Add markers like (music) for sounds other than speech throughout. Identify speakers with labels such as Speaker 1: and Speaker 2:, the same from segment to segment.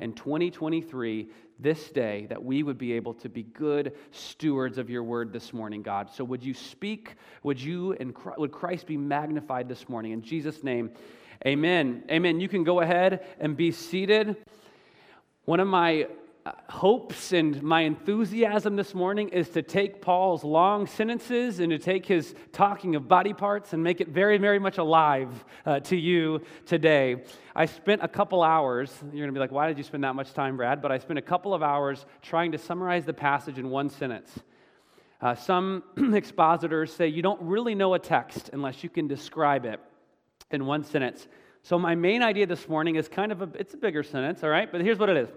Speaker 1: in 2023, this day, that we would be able to be good stewards of your word this morning, God. So would you speak? Would you and would Christ be magnified this morning? In Jesus' name, amen. Amen. You can go ahead and be seated. One of my hopes and my enthusiasm this morning is to take Paul's long sentences and to take his talking of body parts and make it very, very much alive uh, to you today. I spent a couple hours, you're going to be like, why did you spend that much time, Brad? But I spent a couple of hours trying to summarize the passage in one sentence. Uh, some (clears throat) expositors say you don't really know a text unless you can describe it in one sentence. So my main idea this morning is kind of a, it's a bigger sentence, all right? But here's what it is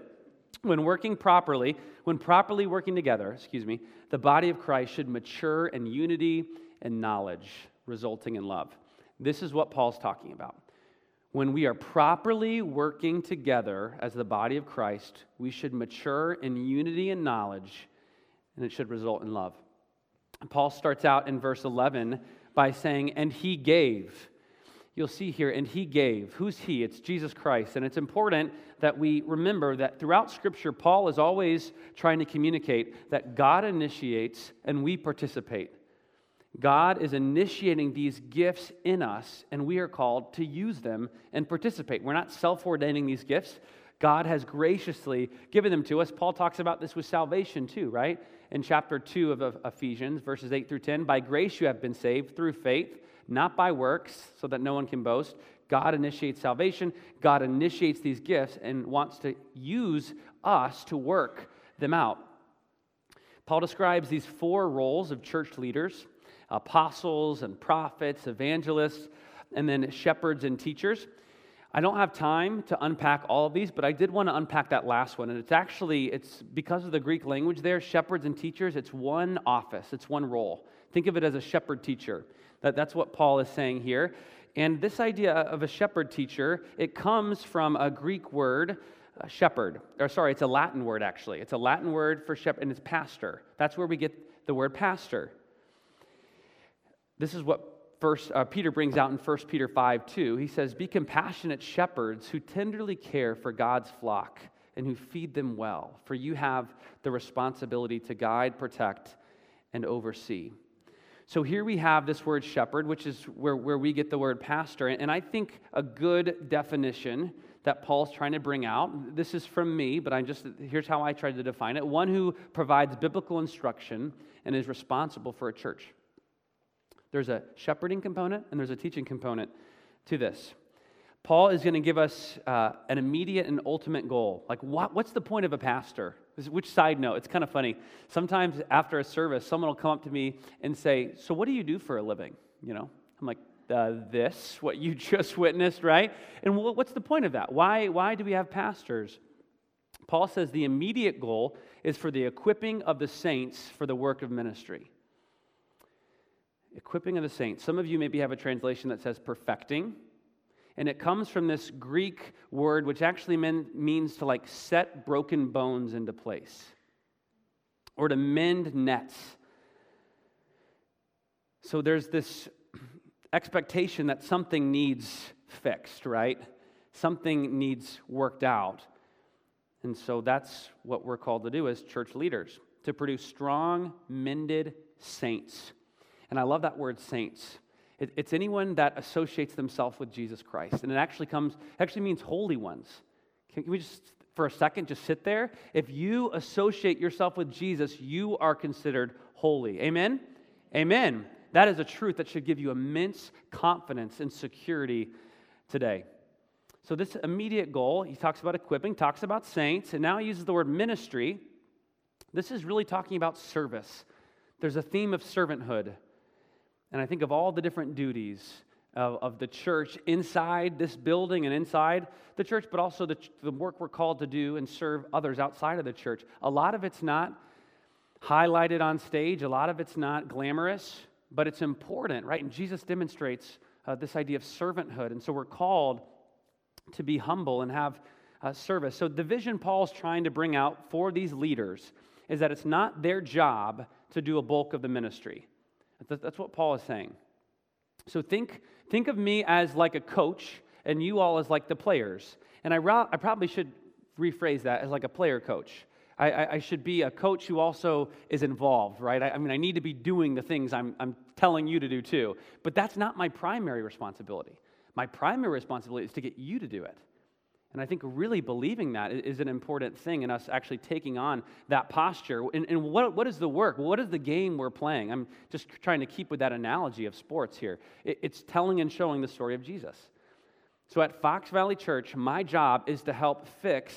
Speaker 1: when working properly, when properly working together, excuse me, the body of Christ should mature in unity and knowledge, resulting in love. This is what Paul's talking about. When we are properly working together as the body of Christ, we should mature in unity and knowledge, and it should result in love. Paul starts out in verse 11 by saying, And he gave you'll see here, and he gave. Who's he? It's Jesus Christ. And it's important that we remember that throughout Scripture, Paul is always trying to communicate that God initiates and we participate. God is initiating these gifts in us, and we are called to use them and participate. We're not self ordaining these gifts. God has graciously given them to us. Paul talks about this with salvation too, right? In chapter 2 of Ephesians, verses 8 through 10. By grace you have been saved through faith not by works, so that no one can boast. God initiates salvation. God initiates these gifts and wants to use us to work them out. Paul describes these four roles of church leaders apostles and prophets, evangelists, and then shepherds and teachers. I don't have time to unpack all of these, but I did want to unpack that last one. And it's actually, it's because of the Greek language there, shepherds and teachers, it's one office, it's one role. Think of it as a shepherd teacher. That, that's what Paul is saying here. And this idea of a shepherd teacher, it comes from a Greek word, uh, shepherd. Or sorry, it's a Latin word actually. It's a Latin word for shepherd, and it's pastor. That's where we get the word pastor. This is what First, uh, Peter brings out in 1 Peter 5 2. He says, Be compassionate shepherds who tenderly care for God's flock and who feed them well, for you have the responsibility to guide, protect, and oversee. So here we have this word shepherd, which is where, where we get the word pastor. And I think a good definition that Paul's trying to bring out, this is from me, but I'm just here's how I tried to define it. One who provides biblical instruction and is responsible for a church. There's a shepherding component and there's a teaching component to this. Paul is going to give us uh, an immediate and ultimate goal. Like, what, what's the point of a pastor? Which side note? It's kind of funny. Sometimes after a service, someone will come up to me and say, So, what do you do for a living? You know, I'm like, uh, This, what you (laughs) just witnessed, right? And what's the point of that? Why, why do we have pastors? Paul says the immediate goal is for the equipping of the saints for the work of ministry. Equipping of the saints. Some of you maybe have a translation that says perfecting and it comes from this Greek word, which actually mean, means to like set broken bones into place or to mend nets. So there's this expectation that something needs fixed, right? Something needs worked out. And so that's what we're called to do as church leaders to produce strong, mended saints. And I love that word saints it, it's anyone that associates themselves with Jesus Christ. And it actually comes, actually means holy ones. Can we just, for a second, just sit there? If you associate yourself with Jesus, you are considered holy. Amen? Amen. That is a truth that should give you immense confidence and security today. So, this immediate goal, he talks about equipping, talks about saints, and now he uses the word ministry. This is really talking about service. There's a theme of servanthood and I think of all the different duties of, of the church inside this building and inside the church, but also the, the work we're called to do and serve others outside of the church. A lot of it's not highlighted on stage, a lot of it's not glamorous, but it's important, right? And Jesus demonstrates uh, this idea of servanthood. And so we're called to be humble and have uh, service. So the vision Paul's trying to bring out for these leaders is that it's not their job to do a bulk of the ministry. That's what Paul is saying. So think, think of me as like a coach and you all as like the players. And I, I probably should rephrase that as like a player coach. I, I, should be a coach who also is involved, right? I, I mean, I need to be doing the things I'm, I'm telling you to do too. But that's not my primary responsibility. My primary responsibility is to get you to do it. And I think really believing that is an important thing in us actually taking on that posture. And, and what, what is the work? What is the game we're playing? I'm just trying to keep with that analogy of sports here. It, it's telling and showing the story of Jesus. So at Fox Valley Church, my job is to help fix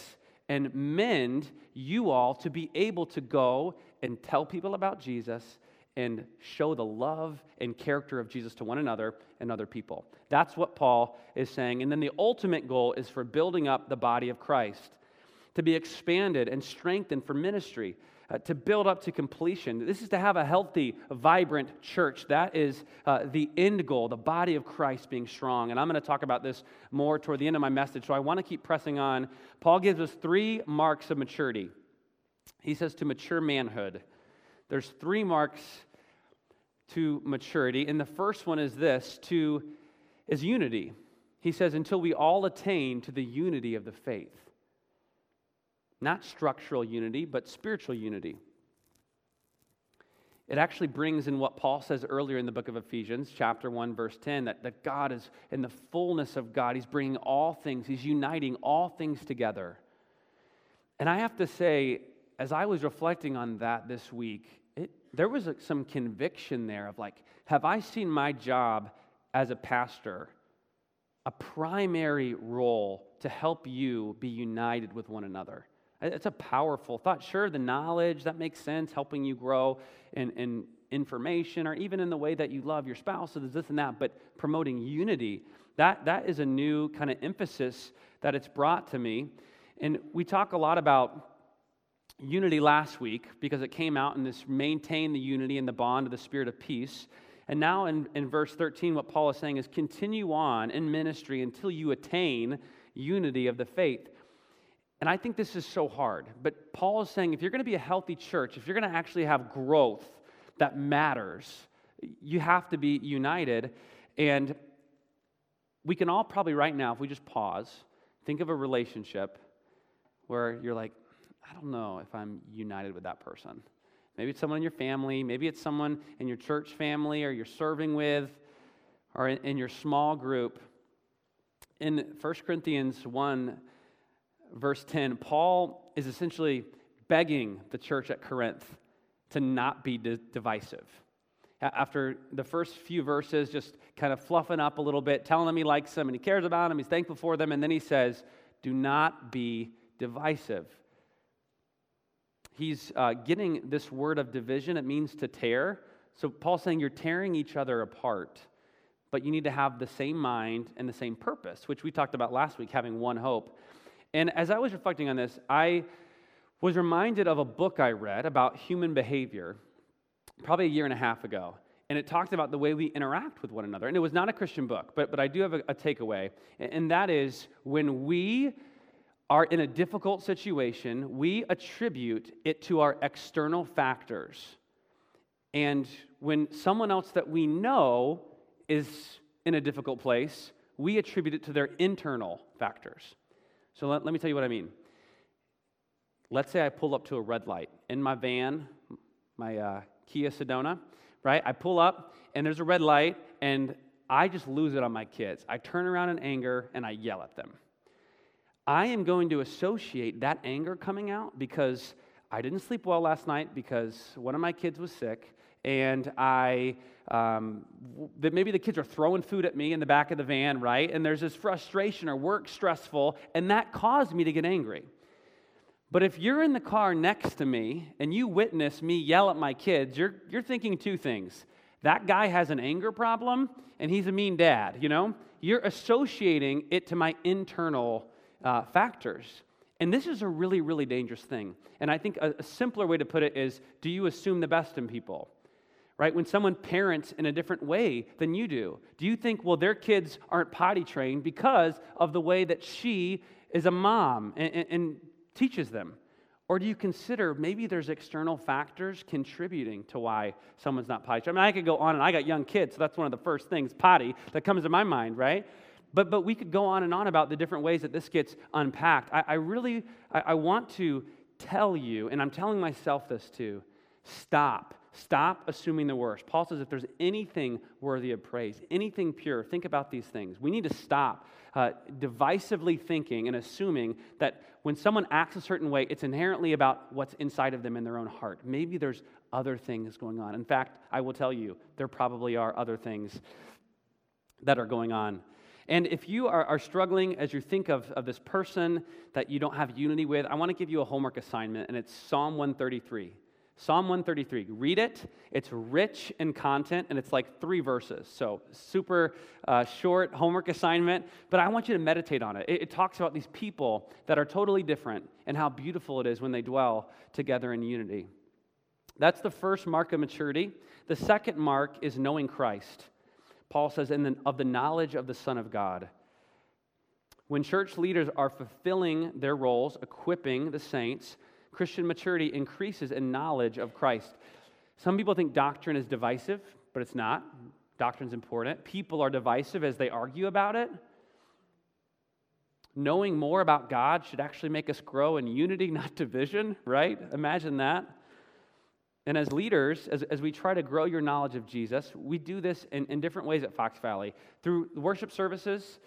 Speaker 1: and mend you all to be able to go and tell people about Jesus and show the love and character of Jesus to one another and other people. That's what Paul is saying. And then the ultimate goal is for building up the body of Christ, to be expanded and strengthened for ministry, uh, to build up to completion. This is to have a healthy, vibrant church. That is uh, the end goal, the body of Christ being strong. And I'm going to talk about this more toward the end of my message, so I want to keep pressing on. Paul gives us three marks of maturity. He says to mature manhood. There's three marks to maturity, and the first one is this to is unity. He says, until we all attain to the unity of the faith. Not structural unity, but spiritual unity. It actually brings in what Paul says earlier in the book of Ephesians, chapter 1, verse 10, that, that God is in the fullness of God. He's bringing all things, He's uniting all things together. And I have to say, as I was reflecting on that this week, there was some conviction there of like, have I seen my job as a pastor a primary role to help you be united with one another? It's a powerful thought. Sure, the knowledge, that makes sense, helping you grow in, in information or even in the way that you love your spouse, so there's this and that, but promoting unity, that, that is a new kind of emphasis that it's brought to me. And we talk a lot about unity last week because it came out in this maintain the unity and the bond of the spirit of peace. And now in, in verse 13, what Paul is saying is continue on in ministry until you attain unity of the faith. And I think this is so hard. But Paul is saying if you're going to be a healthy church, if you're going to actually have growth that matters, you have to be united. And we can all probably right now, if we just pause, think of a relationship where you're like, I don't know if I'm united with that person. Maybe it's someone in your family, maybe it's someone in your church family or you're serving with or in, in your small group. In 1 Corinthians 1, verse 10, Paul is essentially begging the church at Corinth to not be di- divisive. After the first few verses, just kind of fluffing up a little bit, telling them he likes them and he cares about them, he's thankful for them, and then he says, Do not be divisive he's uh, getting this word of division. It means to tear. So Paul's saying you're tearing each other apart, but you need to have the same mind and the same purpose, which we talked about last week, having one hope. And as I was reflecting on this, I was reminded of a book I read about human behavior probably a year and a half ago. And it talked about the way we interact with one another. And it was not a Christian book, but, but I do have a, a takeaway. And that is when we are in a difficult situation, we attribute it to our external factors. And when someone else that we know is in a difficult place, we attribute it to their internal factors. So let, let me tell you what I mean. Let's say I pull up to a red light in my van, my uh, Kia Sedona, right? I pull up and there's a red light and I just lose it on my kids. I turn around in anger and I yell at them. I am going to associate that anger coming out because I didn't sleep well last night because one of my kids was sick, and I um, that maybe the kids are throwing food at me in the back of the van, right? And there's this frustration or work stressful, and that caused me to get angry. But if you're in the car next to me and you witness me yell at my kids, you're, you're thinking two things. That guy has an anger problem and he's a mean dad, you know? You're associating it to my internal uh, factors. And this is a really, really dangerous thing. And I think a, a simpler way to put it is do you assume the best in people? Right? When someone parents in a different way than you do, do you think, well, their kids aren't potty trained because of the way that she is a mom and, and, and teaches them? Or do you consider maybe there's external factors contributing to why someone's not potty trained? I mean, I could go on, and I got young kids, so that's one of the first things, potty, that comes to my mind, right? But, but we could go on and on about the different ways that this gets unpacked. I, I really I, I want to tell you, and I'm telling myself this too stop. Stop assuming the worst. Paul says if there's anything worthy of praise, anything pure, think about these things. We need to stop uh, divisively thinking and assuming that when someone acts a certain way, it's inherently about what's inside of them in their own heart. Maybe there's other things going on. In fact, I will tell you, there probably are other things that are going on. And if you are, are struggling as you think of, of this person that you don't have unity with, I want to give you a homework assignment, and it's Psalm 133. Psalm 133. Read it. It's rich in content, and it's like three verses. So, super uh, short homework assignment, but I want you to meditate on it. it. It talks about these people that are totally different and how beautiful it is when they dwell together in unity. That's the first mark of maturity. The second mark is knowing Christ. Paul says, the, of the knowledge of the Son of God. When church leaders are fulfilling their roles, equipping the saints, Christian maturity increases in knowledge of Christ. Some people think doctrine is divisive, but it's not. Doctrine's important. People are divisive as they argue about it. Knowing more about God should actually make us grow in unity, (laughs) not division, right? Imagine that. And as leaders, as, as we try to grow your knowledge of Jesus, we do this in, in different ways at Fox Valley through worship services,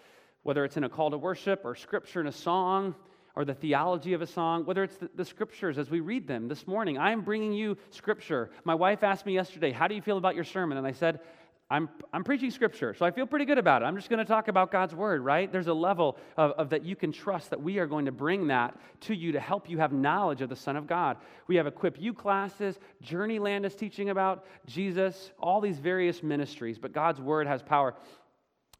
Speaker 1: whether it's in a call to worship or scripture in a song or the theology of a song, whether it's the, the, scriptures as we read them this morning. I am bringing you scripture. My wife asked me yesterday, How do you feel about your sermon? And I said, I'm, I'm preaching scripture, so I feel pretty good about it. I'm just going to talk about God's word, right? There's a level of, of, that you can trust that we are going to bring that to you to help you have knowledge of the Son of God. We have Equip You classes, Journeyland is teaching about Jesus, all these various ministries, but God's word has power.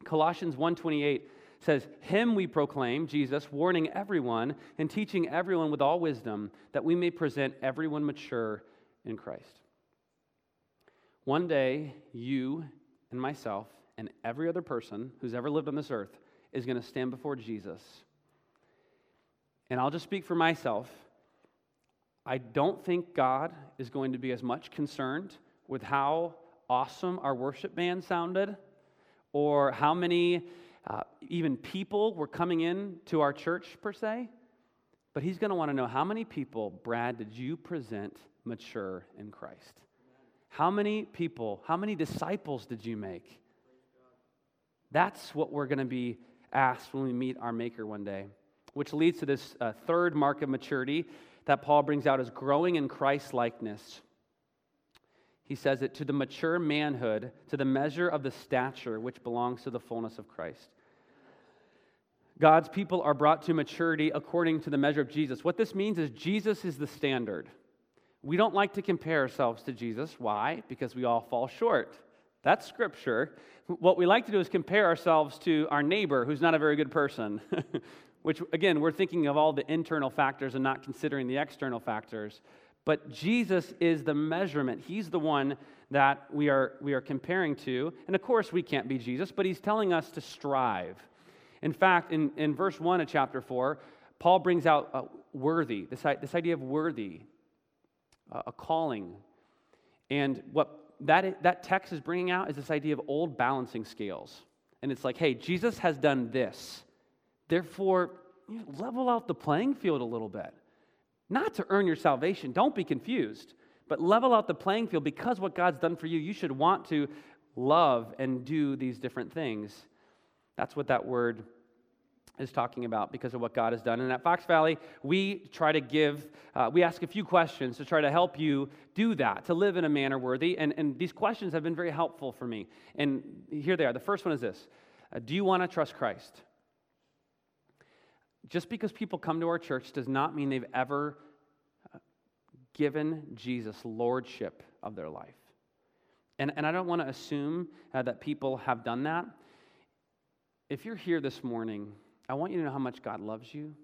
Speaker 1: Colossians 1:28 says, Him we proclaim, Jesus, warning everyone and teaching everyone with all wisdom, that we may present everyone mature in Christ. One day, you and myself and every other person who's ever lived on this earth is going to stand before Jesus. And I'll just speak for myself. I don't think God is going to be as much concerned with how awesome our worship band sounded or how many uh, even people were coming in to our church per se. But he's going to want to know how many people, Brad, did you present mature in Christ? How many people, how many disciples did you make? That's what we're going to be asked when we meet our Maker one day, which leads to this uh, third mark of maturity that Paul brings out as growing in Christ likeness. He says it to the mature manhood, to the measure of the stature which belongs to the fullness of Christ. God's people are brought to maturity according to the measure of Jesus. What this means is Jesus is the standard. We don't like to compare ourselves to Jesus. Why? Because we all fall short. That's scripture. What we like to do is compare ourselves to our neighbor who's not a very good person, (laughs) which, again, we're thinking of all the internal factors and not considering the external factors. But Jesus is the measurement. He's the one that we are, we are comparing to. And of course, we can't be Jesus, but he's telling us to strive. In fact, in, in verse 1 of chapter 4, Paul brings out uh, worthy, this, this idea of worthy a calling. And what that, that text is bringing out is this idea of old balancing scales. And it's like, hey, Jesus has done this. Therefore, you know, level out the playing field a little bit. Not to earn your salvation, don't be confused, but level out the playing field because what God's done for you, you should want to love and do these different things. That's what that word is talking about because of what God has done. And at Fox Valley, we try to give, uh, we ask a few questions to try to help you do that, to live in a manner worthy. And, and these questions have been very helpful for me. And here they are. The first one is this uh, Do you want to trust Christ? Just because people come to our church does not mean they've ever uh, given Jesus lordship of their life. And, and I don't want to assume uh, that people have done that. If you're here this morning I want you to know how much God loves you,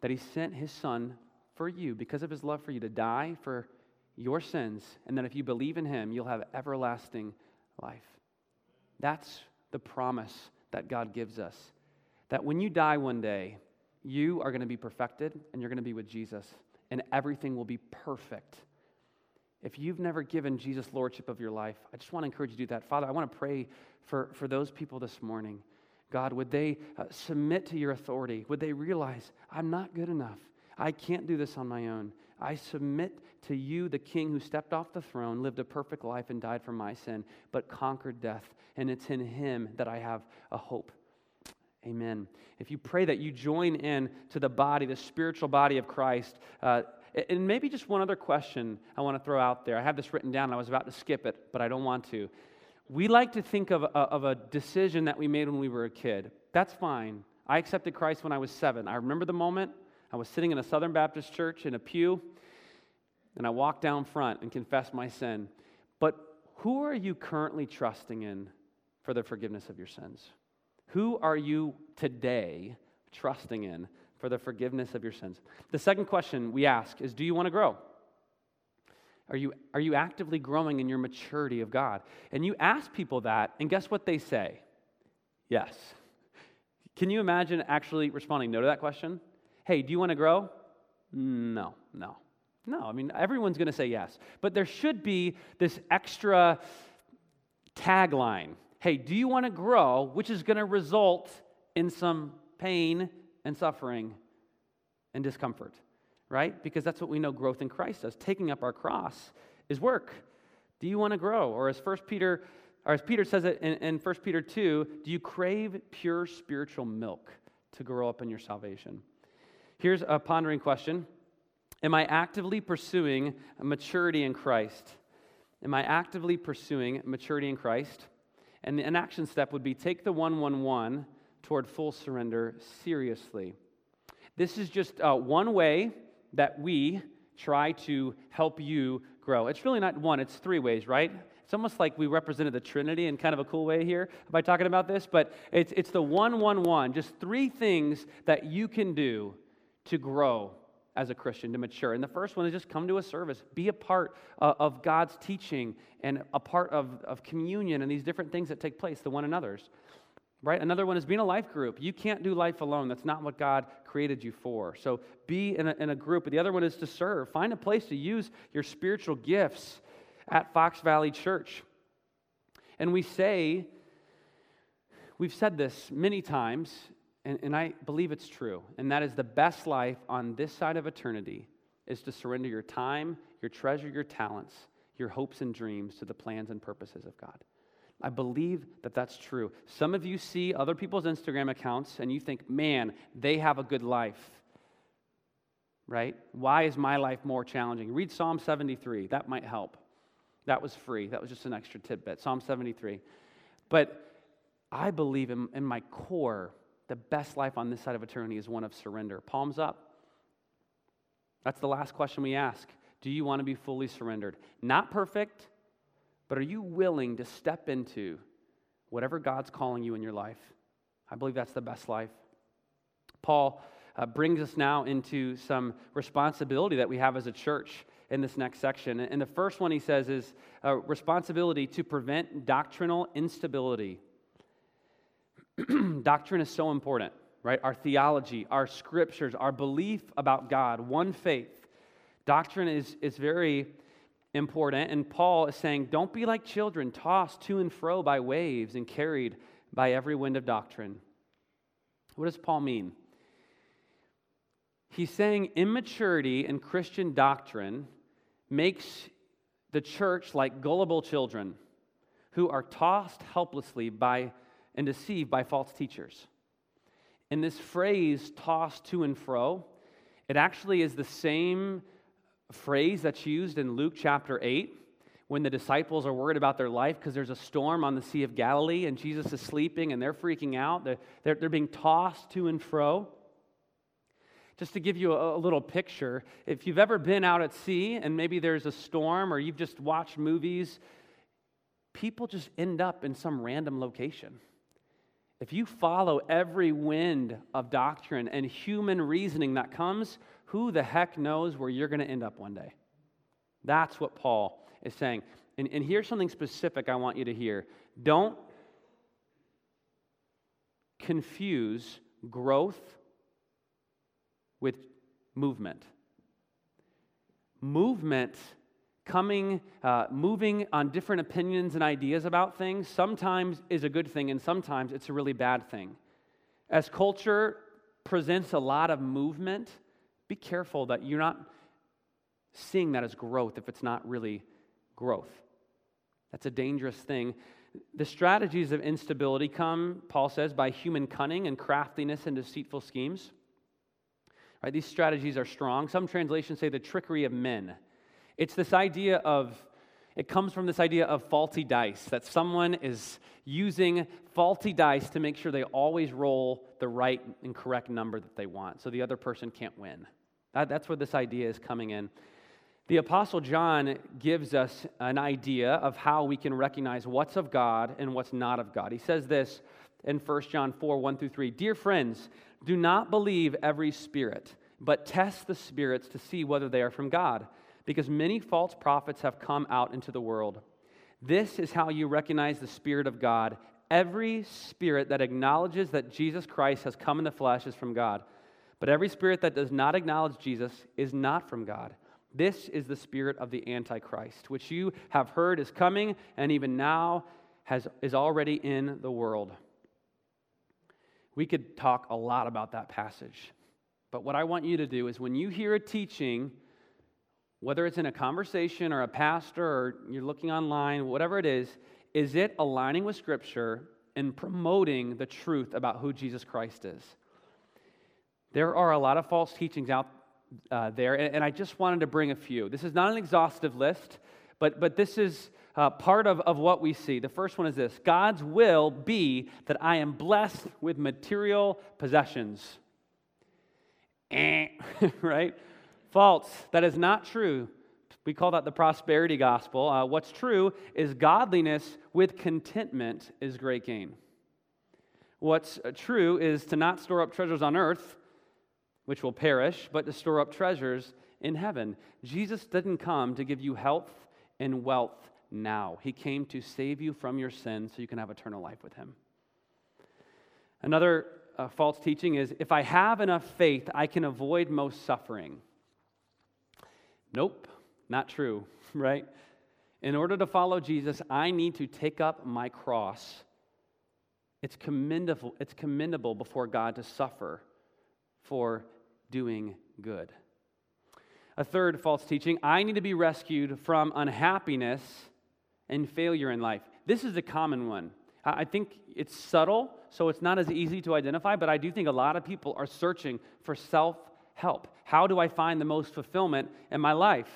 Speaker 1: that He sent His Son for you because of His love for you to die for your sins, and that if you believe in Him, you'll have everlasting life. That's the promise that God gives us. That when you die one day, you are going to be perfected and you're going to be with Jesus, and everything will be perfect. If you've never given Jesus lordship of your life, I just want to encourage you to do that. Father, I want to pray for, for those people this morning God, would they uh, submit to your authority? Would they realize, I'm not good enough? I can't do this on my own. I submit to you, the King who stepped off the throne, lived a perfect life, and died for my sin, but conquered death. And it's in him that I have a hope. Amen. If you pray that you join in to the body, the spiritual body of Christ, uh, and maybe just one other question I want to throw out there. I have this written down. I was about to skip it, but I don't want to. We like to think of a, of a decision that we made when we were a kid. That's fine. I accepted Christ when I was seven. I remember the moment. I was sitting in a Southern Baptist church in a pew, and I walked down front and confessed my sin. But who are you currently trusting in for the forgiveness of your sins? Who are you today trusting in for the forgiveness of your sins? The second question we ask is Do you want to grow? Are you, are you actively growing in your maturity of God? And you ask people that, and guess what they say? Yes. Can you imagine actually responding no to that question? Hey, do you want to grow? No, no. No, I mean, everyone's going to say yes. But there should be this extra tagline Hey, do you want to grow? Which is going to result in some pain and suffering and discomfort, right? Because that's what we know growth in Christ does. Taking up our cross is work. Do you want to grow? Or as First Peter, or as Peter says it in, in 1 Peter 2, do you crave pure spiritual milk to grow up in your salvation? Here's a pondering question Am I actively pursuing maturity in Christ? Am I actively pursuing maturity in Christ? And an action step would be take the 111 toward full surrender seriously. This is just uh, one way that we try to help you grow. It's really not one, it's three ways, right? It's almost like we represented the Trinity in kind of a cool way here by talking about this, but it's, it's the 111, just three things that you can do to grow as a Christian to mature. And the first one is just come to a service, be a part uh, of God's teaching and a part of, of communion and these different things that take place, the one another's. Right? Another one is being a life group. You can't do life alone. That's not what God created you for. So be in a, in a group. But the other one is to serve. Find a place to use your spiritual gifts at Fox Valley Church. And we say, we've said this many times, and, and I believe it's true, and that is the best life on this side of eternity is to surrender your time, your treasure, your talents, your hopes and dreams to the plans and purposes of God. I believe that that's true. Some of you see other people's Instagram accounts and you think, man, they have a good life. Right? Why is my life more challenging? Read Psalm 73. That might help. That was free. That was just an extra tidbit. Psalm 73. But I believe in, in my core the best life on this side of eternity is one of surrender. Palms up. That's the last question we ask. Do you want to be fully surrendered? Not perfect, but are you willing to step into whatever God's calling you in your life? I believe that's the best life. Paul uh, brings us now into some responsibility that we have as a church in this next section. And the first one he says is uh, responsibility to prevent doctrinal instability. (clears throat) doctrine is so important, right? Our theology, our scriptures, our belief about God, one faith. Doctrine is, is very important. And Paul is saying, don't be like children, tossed to and fro by waves and carried by every wind of doctrine. What does Paul mean? He's saying immaturity in Christian doctrine makes the church like gullible children who are tossed helplessly by and deceived by false teachers. And this phrase, tossed to and fro, it actually is the same phrase that's used in Luke chapter 8 when the disciples are worried about their life because there's a storm on the Sea of Galilee and Jesus is sleeping and they're freaking out. They're, they're, they're being tossed to and fro. Just to give you a, a little picture, if you've ever been out at sea and maybe there's a storm or you've just watched movies, people just end up in some random location. If you follow every wind of doctrine and human reasoning that comes, who the heck knows where you're going to end up one day? That's what Paul is saying. And, and here's something specific I want you to hear. Don't confuse growth with movement. Movement coming, uh, moving on different opinions and ideas about things sometimes is a good thing and sometimes it's a really bad thing. As culture presents a lot of movement, be careful that you're not seeing that as growth if it's not really growth. That's a dangerous thing. The strategies of instability come, Paul says, by human cunning and craftiness and deceitful schemes. Right, these strategies are strong. Some translations say the trickery of men. It's this idea of, it comes from this idea of faulty dice, that someone is using faulty dice to make sure they always roll the right and correct number that they want, so the other person can't win. That, that's where this idea is coming in. The Apostle John gives us an idea of how we can recognize what's of God and what's not of God. He says this in 1 John 4 1 through 3 Dear friends, do not believe every spirit, but test the spirits to see whether they are from God because many false prophets have come out into the world. This is how you recognize the Spirit of God. Every spirit that acknowledges that Jesus Christ has come in the flesh is from God. But every spirit that does not acknowledge Jesus is not from God. This is the spirit of the Antichrist, which you have heard is coming and even now has, is already in the world. We could talk a lot about that passage. But what I want you to do is when you hear a teaching, whether it's in a conversation or a pastor or you're looking online, whatever it is, is it aligning with Scripture and promoting the truth about who Jesus Christ is? There are a lot of false teachings out uh, there, and, and, I just wanted to bring a few. This is not an exhaustive list, but, but this is uh, part of, of what we see. The first one is this God's will be that I am blessed with material possessions. Eh, (laughs) right? False. That is not true. We call that the prosperity gospel. Uh, what's true is godliness with contentment is great gain. What's uh, true is to not store up treasures on earth, which will perish, but to store up treasures in heaven. Jesus didn't come to give you health and wealth now, He came to save you from your sins so you can have eternal life with Him. Another uh, false teaching is if I have enough faith, I can avoid most suffering. Nope, not true, (laughs) right? In order to follow Jesus, I need to take up my cross. It's commendable, it's commendable before God to suffer for doing good. A third false teaching I need to be rescued from unhappiness and failure in life. This is a common one. I think it's subtle, so it's not as easy to identify, but I do think a lot of people are searching for self help. How do I find the most fulfillment in my life?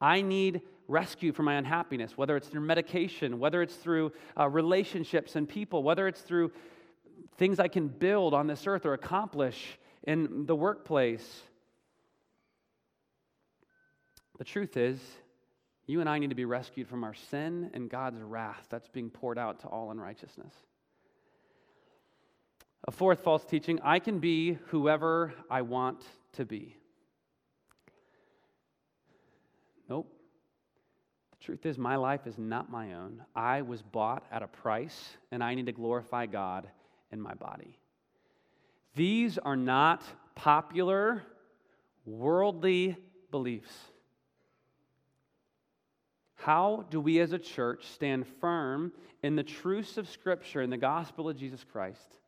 Speaker 1: I need rescue from my unhappiness, whether it's through medication, whether it's through uh, relationships and people, whether it's through things I can build on this earth or accomplish in the workplace. The truth is, you and I need to be rescued from our sin and God's wrath that's being poured out to all unrighteousness. A fourth false teaching I can be whoever I want to be. Nope. The truth is, my life is not my own. I was bought at a price, and I need to glorify God in my body. These are not popular, worldly beliefs. How do we as a church stand firm in the truths of Scripture and the gospel of Jesus Christ?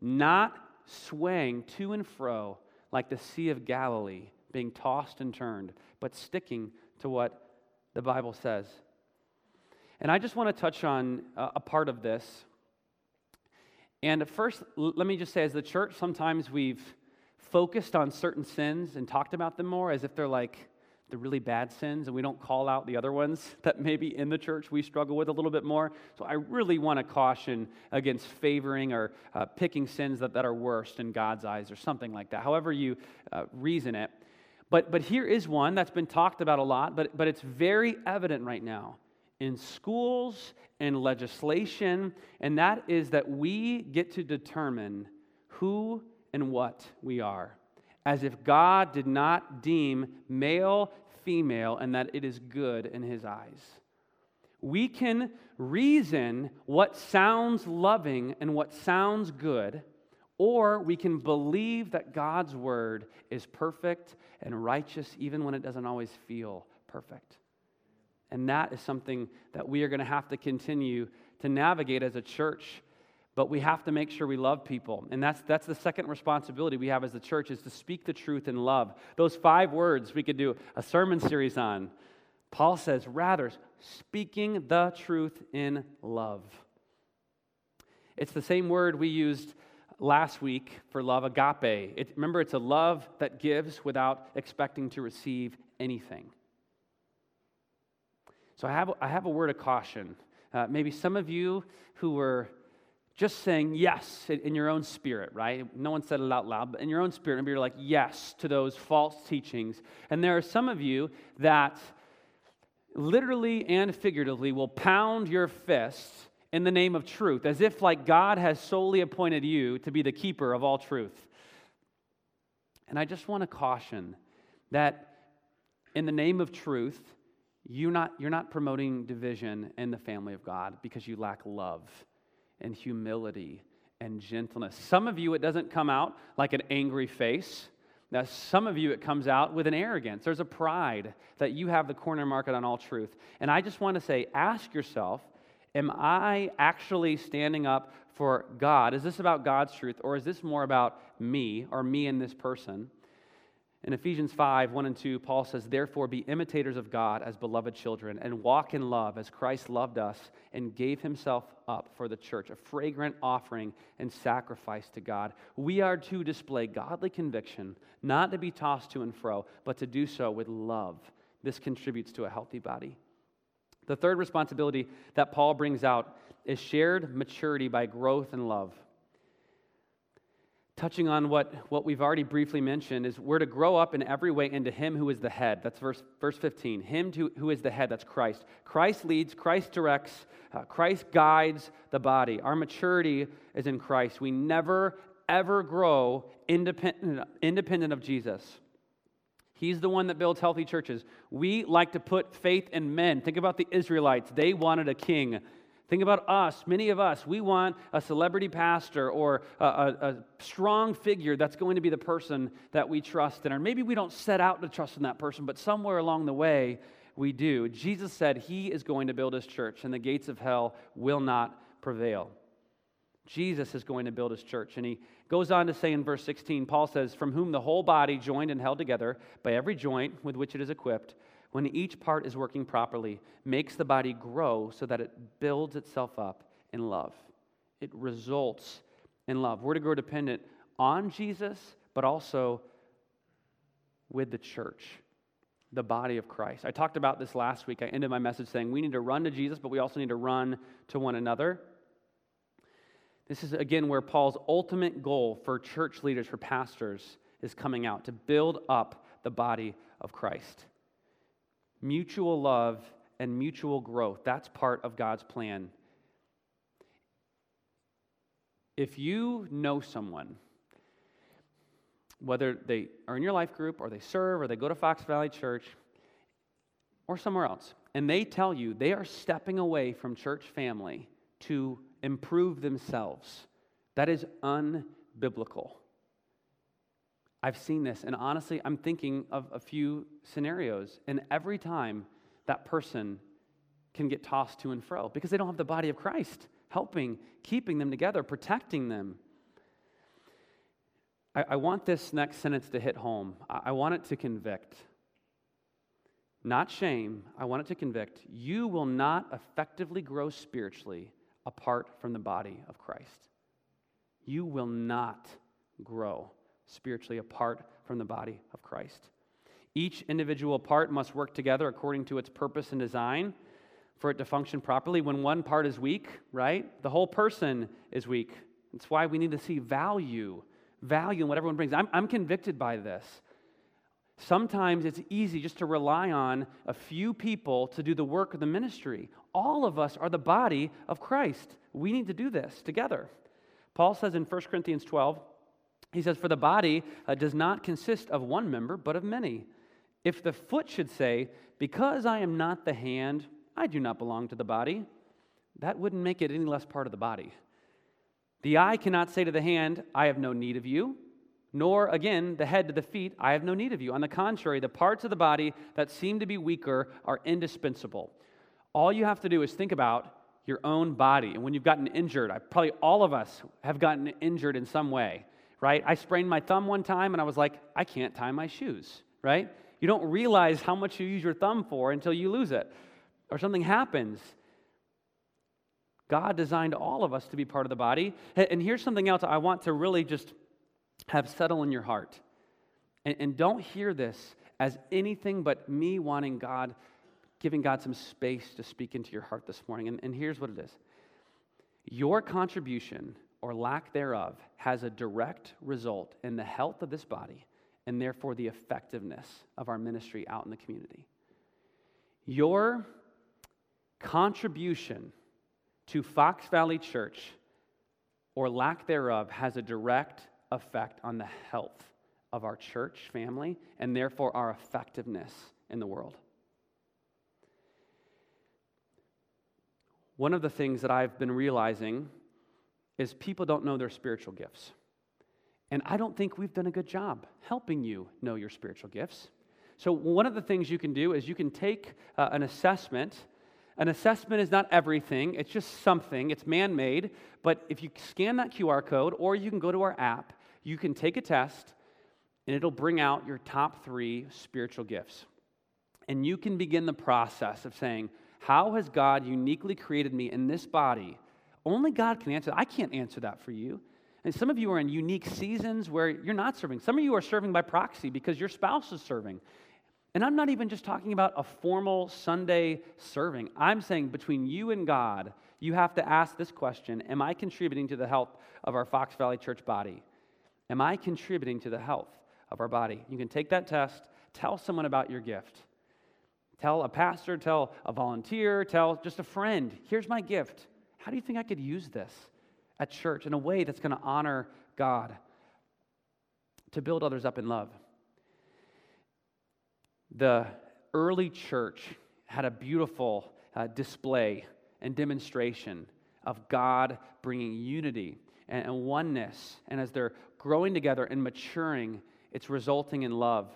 Speaker 1: not swaying to and fro like the Sea of Galilee, being tossed and turned, but sticking to what the Bible says. And I just want to touch on uh, a part of this. And first, let me just say, as the church, sometimes we've focused on certain sins and talked about them more as if they're like the really bad sins and we don't call out the other ones (laughs) that maybe in the church we struggle with a little bit more. So I really want to caution against favoring or uh, picking sins that, that are worst in God's eyes or something like that, however you uh, reason it. But, but here is one that's been talked about a lot, but, but it's very evident right now in schools and legislation, and that is that we get to determine who and what we are as if God did not deem male, female, and that it is good in his eyes. We can reason what sounds loving and what sounds good, or we can believe that God's word is perfect and righteous even when it doesn't always feel perfect. And that is something that we are going to have to continue to navigate as a church. But we have to make sure we love people. And that's, that's the second responsibility we have as a church is to speak the truth in love. Those five words we could do a sermon series on. Paul says, rather, speaking the truth in love. It's the same word we used last week for love, agape. It, remember, it's a love that gives without expecting to receive anything. So I have, I have a word of caution. Uh, maybe some of you who were just saying yes in your own spirit, right? No one said it out loud, but in your own spirit, maybe you're like yes to those false teachings. And there are some of you that literally and figuratively will pound your fist in the name of truth, as if like God has solely appointed you to be the keeper of all truth. And I just want to caution that in the name of truth, you're not, you're not promoting division in the family of God because you lack love and humility and gentleness. Some of you, it doesn't come out like an angry face. Now, some of you, it comes out with an arrogance. There's a pride that you have the corner market on all truth. And I just want to say ask yourself Am I actually standing up for God? Is this about God's truth, or is this more about me, or me and this person? In Ephesians 5 1 and 2, Paul says, Therefore, be imitators of God as beloved children, and walk in love as Christ loved us and gave himself up for the church, a fragrant offering and sacrifice to God. We are to display godly conviction, not to be tossed to and fro, but to do so with love. This contributes to a healthy body. The third responsibility that Paul brings out is shared maturity by growth and love. Touching on what, what we've already briefly mentioned, is we're to grow up in every way into Him who is the head. That's verse, verse 15. Him to, who is the head, that's Christ. Christ leads, Christ directs, uh, Christ guides the body. Our maturity is in Christ. We never, ever grow independent, independent of Jesus. He's the one that builds healthy churches. We like to put faith in men. Think about the Israelites. They wanted a king. Think about us, many of us. We want a celebrity pastor or a, a, a, strong figure that's going to be the person that we trust in. Or maybe we don't set out to trust in that person, but somewhere along the way we do. Jesus said he is going to build his church, and the gates of hell will not prevail. Jesus is going to build his church. And he goes on to say in verse 16, Paul says, From whom the whole body, joined and held together by every joint with which it is equipped, when each part is working properly, makes the body grow so that it builds itself up in love. It results in love. We're to grow dependent on Jesus, but also with the church, the body of Christ. I talked about this last week. I ended my message saying we need to run to Jesus, but we also need to run to one another. This is, again, where Paul's ultimate goal for church leaders, for pastors, is coming out to build up the body of Christ. Mutual love and mutual growth, that's part of God's plan. If you know someone, whether they are in your life group or they serve or they go to Fox Valley Church or somewhere else, and they tell you they are stepping away from church family to improve themselves. That is unbiblical. I've seen this, and honestly, I'm thinking of a few scenarios, and every time that person can get tossed to and fro because they don't have the body of Christ helping, keeping them together, protecting them. I, I want this next sentence to hit home. I, I want it to convict. Not shame, I want it to convict. You will not effectively grow spiritually apart from the body of Christ. You will not grow spiritually apart from the body of Christ. Each individual part must work together according to its purpose and design for it to function properly. When one part is weak, right, the whole person is weak. That's why we need to see value, value in what everyone brings. I'm, I'm convicted by this. Sometimes it's easy just to rely on a few people to do the work of the ministry. All of us are the body of Christ. We need to do this together. Paul says in 1 Corinthians 12, he says, For the body uh, does not consist of one member, but of many. If the foot should say, Because I am not the hand, I do not belong to the body, that wouldn't make it any less part of the body. The eye cannot say to the hand, I have no need of you nor again the head to the feet, I have no need of you. On the contrary, the parts of the body that seem to be weaker are indispensable. All you have to do is think about your own body. And when you've gotten injured, I, probably all of us have gotten injured in some way, right? I sprained my thumb one time and I was like, I can't tie my shoes, right? You don't realize how much you use your thumb for until you lose it or something happens. God designed all of us to be part of the body. And here's something else I want to really just have settle in your heart. And, and don't hear this as anything but me wanting God, giving God some space to speak into your heart this morning. And, and here's what it is your contribution or lack thereof has a direct result in the health of this body and therefore the effectiveness of our ministry out in the community. Your contribution to Fox Valley Church or lack thereof has a direct effect on the health of our church family and therefore our effectiveness in the world. One of the things that I've been realizing is people don't know their spiritual gifts. And I don't think we've done a good job helping you know your spiritual gifts. So, one of the things you can do is you can take uh, an assessment. An assessment is not everything, it's just something, it's man made. But if you scan that QR code, or you can go to our app you can take a test and it'll bring out your top three spiritual gifts. And you can begin the process of saying, How has God uniquely created me in this body? Only God can answer that. I can't answer that for you. And some of you are in unique seasons where you're not serving. Some of you are serving by proxy because your spouse is serving. And I'm not even just talking about a formal Sunday serving. I'm saying between you and God, you have to ask this question Am I contributing to the health of our Fox Valley Church body? Am I contributing to the health of our body? You can take that test, tell someone about your gift. Tell a pastor, tell a volunteer, tell just a friend, here's my gift. How do you think I could use this at church in a way that's going to honor God, to build others up in love? The early church had a beautiful uh, display and demonstration of God bringing unity and, and oneness. And as they're growing together and maturing, it's resulting in love.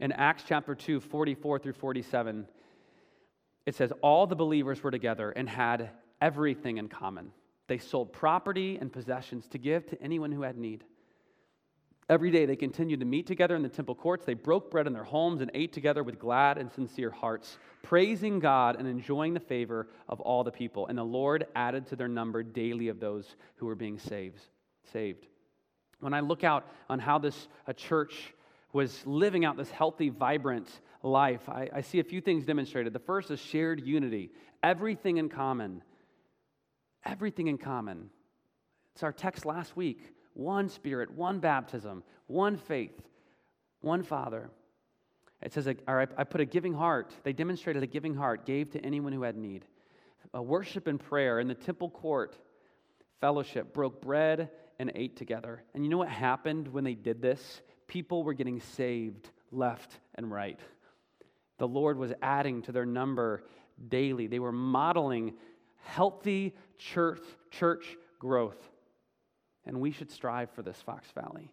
Speaker 1: In Acts chapter 2, 44 through 47, it says, All the believers were together and had everything in common. They sold property and possessions to give to anyone who had need. Every day they continued to meet together in the temple courts. They broke bread in their homes and ate together with glad and sincere hearts, praising God and enjoying the favor of all the people. And the Lord added to their number daily of those who were being saved. saved. When I look out on how this a church was living out this healthy, vibrant life, I, I see a few things demonstrated. The first is shared unity, everything in common. Everything in common. It's our text last week one Spirit, one baptism, one faith, one Father. It says, or I put a giving heart. They demonstrated a giving heart, gave to anyone who had need. A worship and prayer in the temple court, fellowship, broke bread and ate together. And you know what happened when they did this? People were getting saved left and right. The Lord was adding to their number daily. They were modeling healthy church, church growth. And we should strive for this, Fox Valley.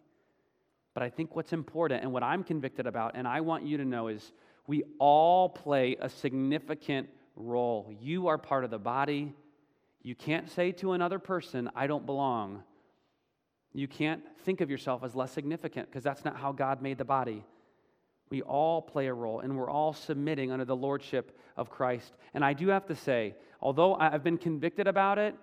Speaker 1: But I think what's important and what I'm convicted about, and I want you to know, is we all play a significant role. You are part of the body. You can't say to another person, I don't belong. You can't think of yourself as less significant because that's not how God made the body. We all play a role and we're all submitting under the lordship of Christ. And I do have to say, although I've been convicted about it,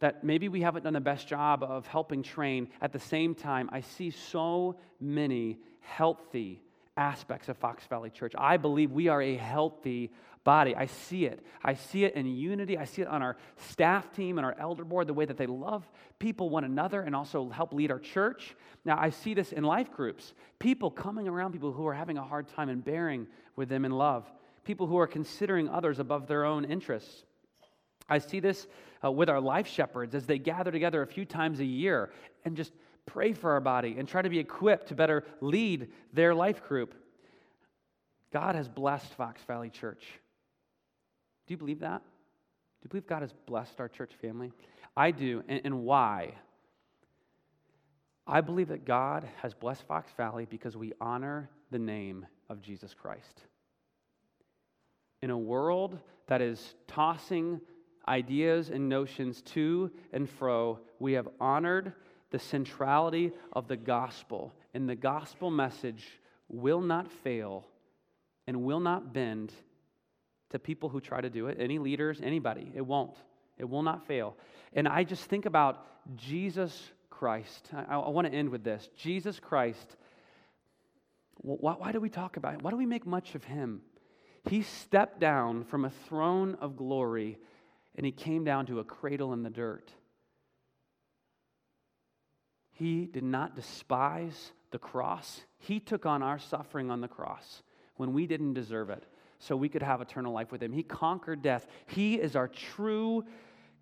Speaker 1: that maybe we haven't done the best job of helping train. At the same time, I see so many healthy aspects of Fox Valley Church. I believe we are a healthy body. I see it. I see it in unity. I see it on our staff team and our elder board, the way that they love people, one another, and also help lead our church. Now, I see this in life groups people coming around people who are having a hard time and bearing with them in love, people who are considering others above their own interests. I see this uh, with our life shepherds as they gather together a few times a year and just pray for our body and try to be equipped to better lead their life group. God has blessed Fox Valley Church. Do you believe that? Do you believe God has blessed our church family? I do. And, and why? I believe that God has blessed Fox Valley because we honor the name of Jesus Christ. In a world that is tossing ideas and notions to and fro, we have honored the centrality of the gospel. And the gospel message will not fail and will not bend to people who try to do it, any leaders, anybody. It won't. It will not fail. And I just think about Jesus Christ. I, I want to end with this. Jesus Christ, why, why do we talk about him? Why do we make much of him? He stepped down from a throne of glory and he came down to a cradle in the dirt. He did not despise the cross. He took on our suffering on the cross when we didn't deserve it so we could have eternal life with him. He conquered death. He is our true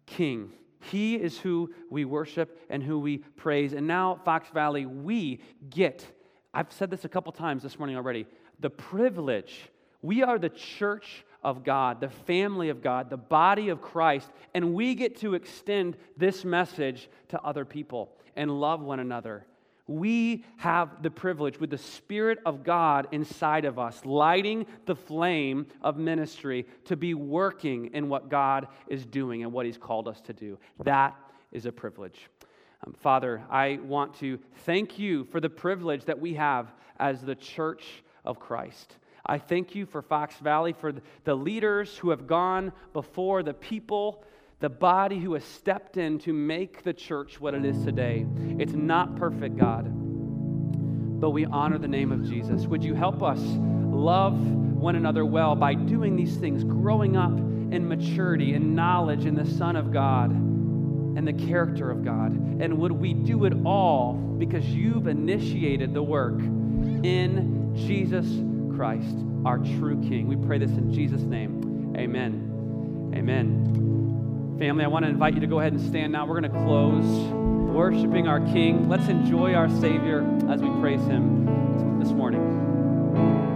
Speaker 1: king. He is who we worship and who we praise. And now, Fox Valley, we get, I've said this a couple times this morning already, the privilege. We are the church of God, the family of God, the body of Christ, and we get to extend this message to other people and love one another we have the privilege with the Spirit of God inside of us, lighting the flame of ministry to be working in what God is doing and what He's called us to do. That is a privilege. Um, Father, I want to thank you for the privilege that we have as the church of Christ. I thank you for Fox Valley, for the leaders who have gone before the people the body who has stepped in to make the church what it is today. It's not perfect, God, but we honor the name of Jesus. Would you help us love one another well by doing these things, growing up in maturity and knowledge in the Son of God and the character of God? And would we do it all because you've initiated the work in Jesus Christ, our true King? We pray this in Jesus' name. Amen. Amen. Family, I want to invite you to go ahead and stand now. We're going to close worshiping our King. Let's enjoy our Savior as we praise Him this morning.